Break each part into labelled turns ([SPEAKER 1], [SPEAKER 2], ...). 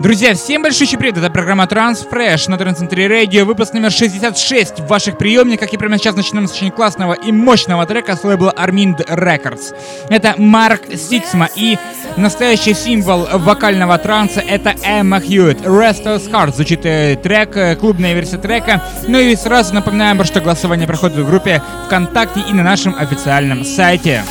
[SPEAKER 1] Друзья, всем большой привет! Это программа Trance Fresh на Trance Century Radio, выпуск номер 66 в ваших приемниках. И прямо сейчас начинаем с очень классного и мощного трека с лейбла Armind Records. Это Марк Сиксма и настоящий символ вокального транса это Эмма Хьюитт. Restless Heart звучит э, трек, э, клубная версия трека. Ну и сразу напоминаем, что голосование проходит в группе ВКонтакте и на нашем официальном сайте.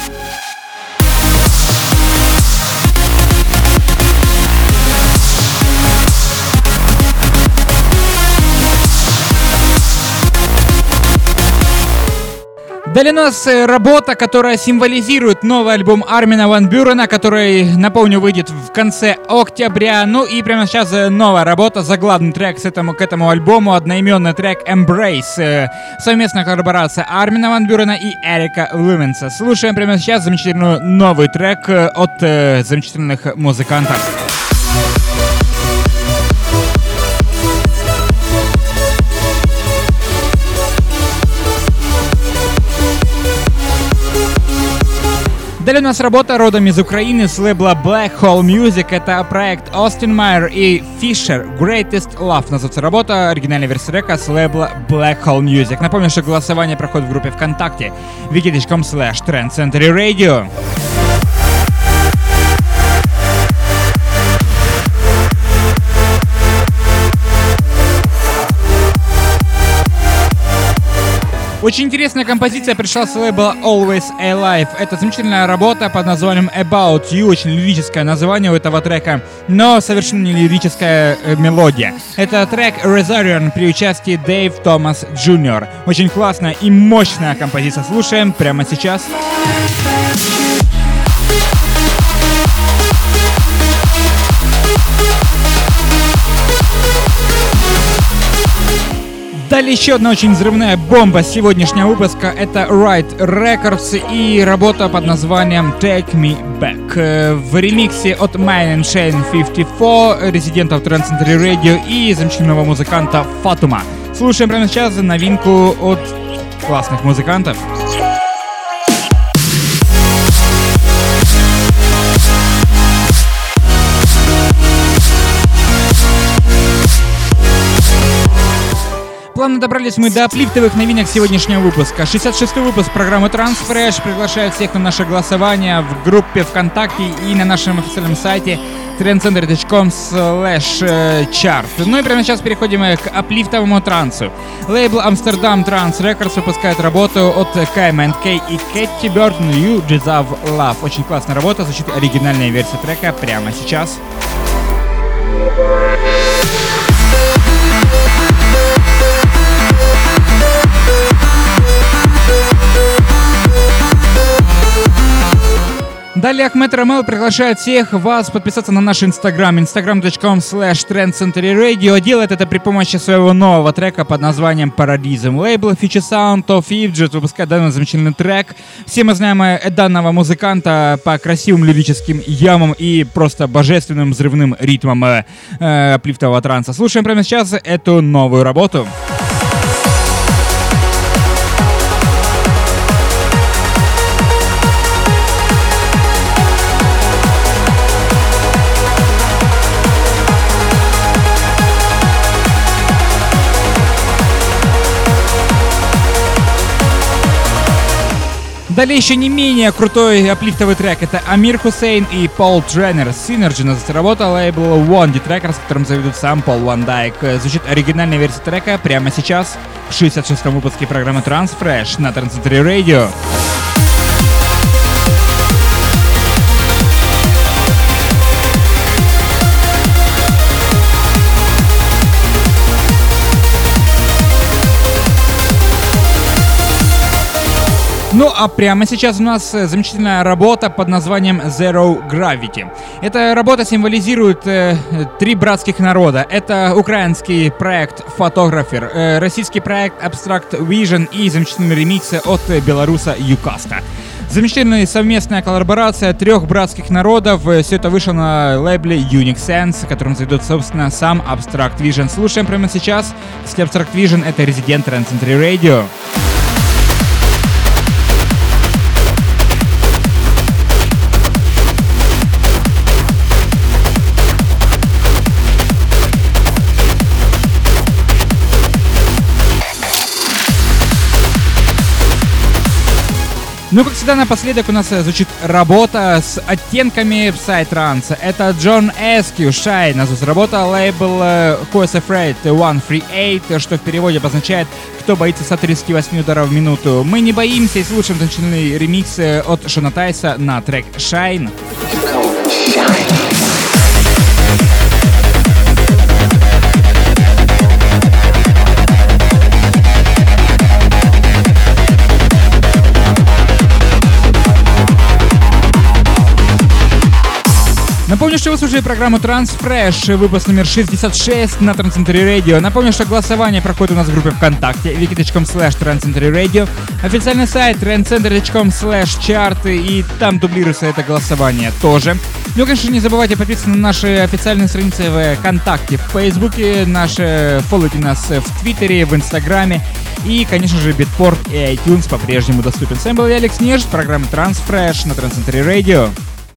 [SPEAKER 1] Далее у нас э, работа, которая символизирует новый альбом Армина Ван Бюрена, который, напомню, выйдет в конце октября. Ну и прямо сейчас э, новая работа, заглавный трек с этому, к этому альбому, одноименный трек Embrace. Э, совместная коллаборация Армина Ван Бюрена и Эрика Луменса. Слушаем прямо сейчас замечательный новый трек от замечательных музыкантов. Далее у нас работа родом из Украины с лейбла Black Hole Music. Это проект Austin Meyer и Fisher Greatest Love. Называется работа, оригинальная версия река с лейбла Black Hole Music. Напомню, что голосование проходит в группе ВКонтакте wiki.com slash trendcenterradio. Radio. Очень интересная композиция пришла с лейбла Always Alive. Это замечательная работа под названием About You. Очень лирическое название у этого трека, но совершенно не лирическая э, мелодия. Это трек Resarian при участии Дэйв Томас Джуниор. Очень классная и мощная композиция. Слушаем прямо сейчас. Сейчас. Далее еще одна очень взрывная бомба сегодняшнего выпуска. Это Right Records и работа под названием Take Me Back. Э, в ремиксе от Mine and Shane 54, резидентов Center Radio и замечательного музыканта Фатума. Слушаем прямо сейчас новинку от классных музыкантов. Плавно добрались мы до плифтовых новинок сегодняшнего выпуска. 66-й выпуск программы Transfresh приглашает всех на наше голосование в группе ВКонтакте и на нашем официальном сайте trendcenter.com slash chart. Ну и прямо сейчас переходим к аплифтовому трансу. Лейбл Amsterdam Trans Records выпускает работу от KMNK и Кэти Бёрден You Deserve Love. Очень классная работа, звучит оригинальная версия трека прямо. Сейчас. Далее Ахмед Ромел приглашает всех вас подписаться на наш инстаграм instagram.com slash trendcenterradio. Делает это при помощи своего нового трека под названием Paradism. Лейбл Future Sound of Egypt выпускает данный замечательный трек. Все мы знаем э, данного музыканта по красивым лирическим ямам и просто божественным взрывным ритмам э, э, плифтового транса. Слушаем прямо сейчас эту новую работу. Далее еще не менее крутой аплифтовый трек. Это Амир Хусейн и Пол Тренер. Synergy называется работа лейбла One Tracker, с которым заведут сам Пол Ван Дайк. Звучит оригинальная версия трека прямо сейчас в 66-м выпуске программы Transfresh на Трансцентре Radio. Ну а прямо сейчас у нас э, замечательная работа под названием Zero Gravity. Эта работа символизирует э, три братских народа. Это украинский проект Photographer, э, российский проект Abstract Vision и замечательные ремиксы от белоруса Юкаста. Замечательная совместная коллаборация трех братских народов. Э, Все это вышло на лейбле Unix Sense, которым зайдет, собственно, сам Abstract Vision. Слушаем прямо сейчас. Кстати, Abstract Vision — это Trend Century Radio. Ну, как всегда, напоследок у нас э, звучит работа с оттенками Psytrance. Это Джон Эскью, Шай, назвался работа, лейбл э, Who is Afraid 138, что в переводе обозначает «Кто боится 138 ударов в минуту». Мы не боимся и слушаем начальный ремикс э, от Шона Тайса на трек Shine. Shine. Напомню, что вы слушали программу Transfresh, выпуск номер 66 на Transcentury Radio. Напомню, что голосование проходит у нас в группе ВКонтакте wiki.com slash Radio, официальный сайт trendcenter.com slash чарты, и там дублируется это голосование тоже. Ну, конечно, не забывайте подписываться на наши официальные страницы в ВКонтакте, в Фейсбуке, наши фолловите нас в Твиттере, в Инстаграме. И, конечно же, Битпорт и iTunes по-прежнему доступен. С вами был я, Алекс Неж, программа Transfresh на Transcentury Radio.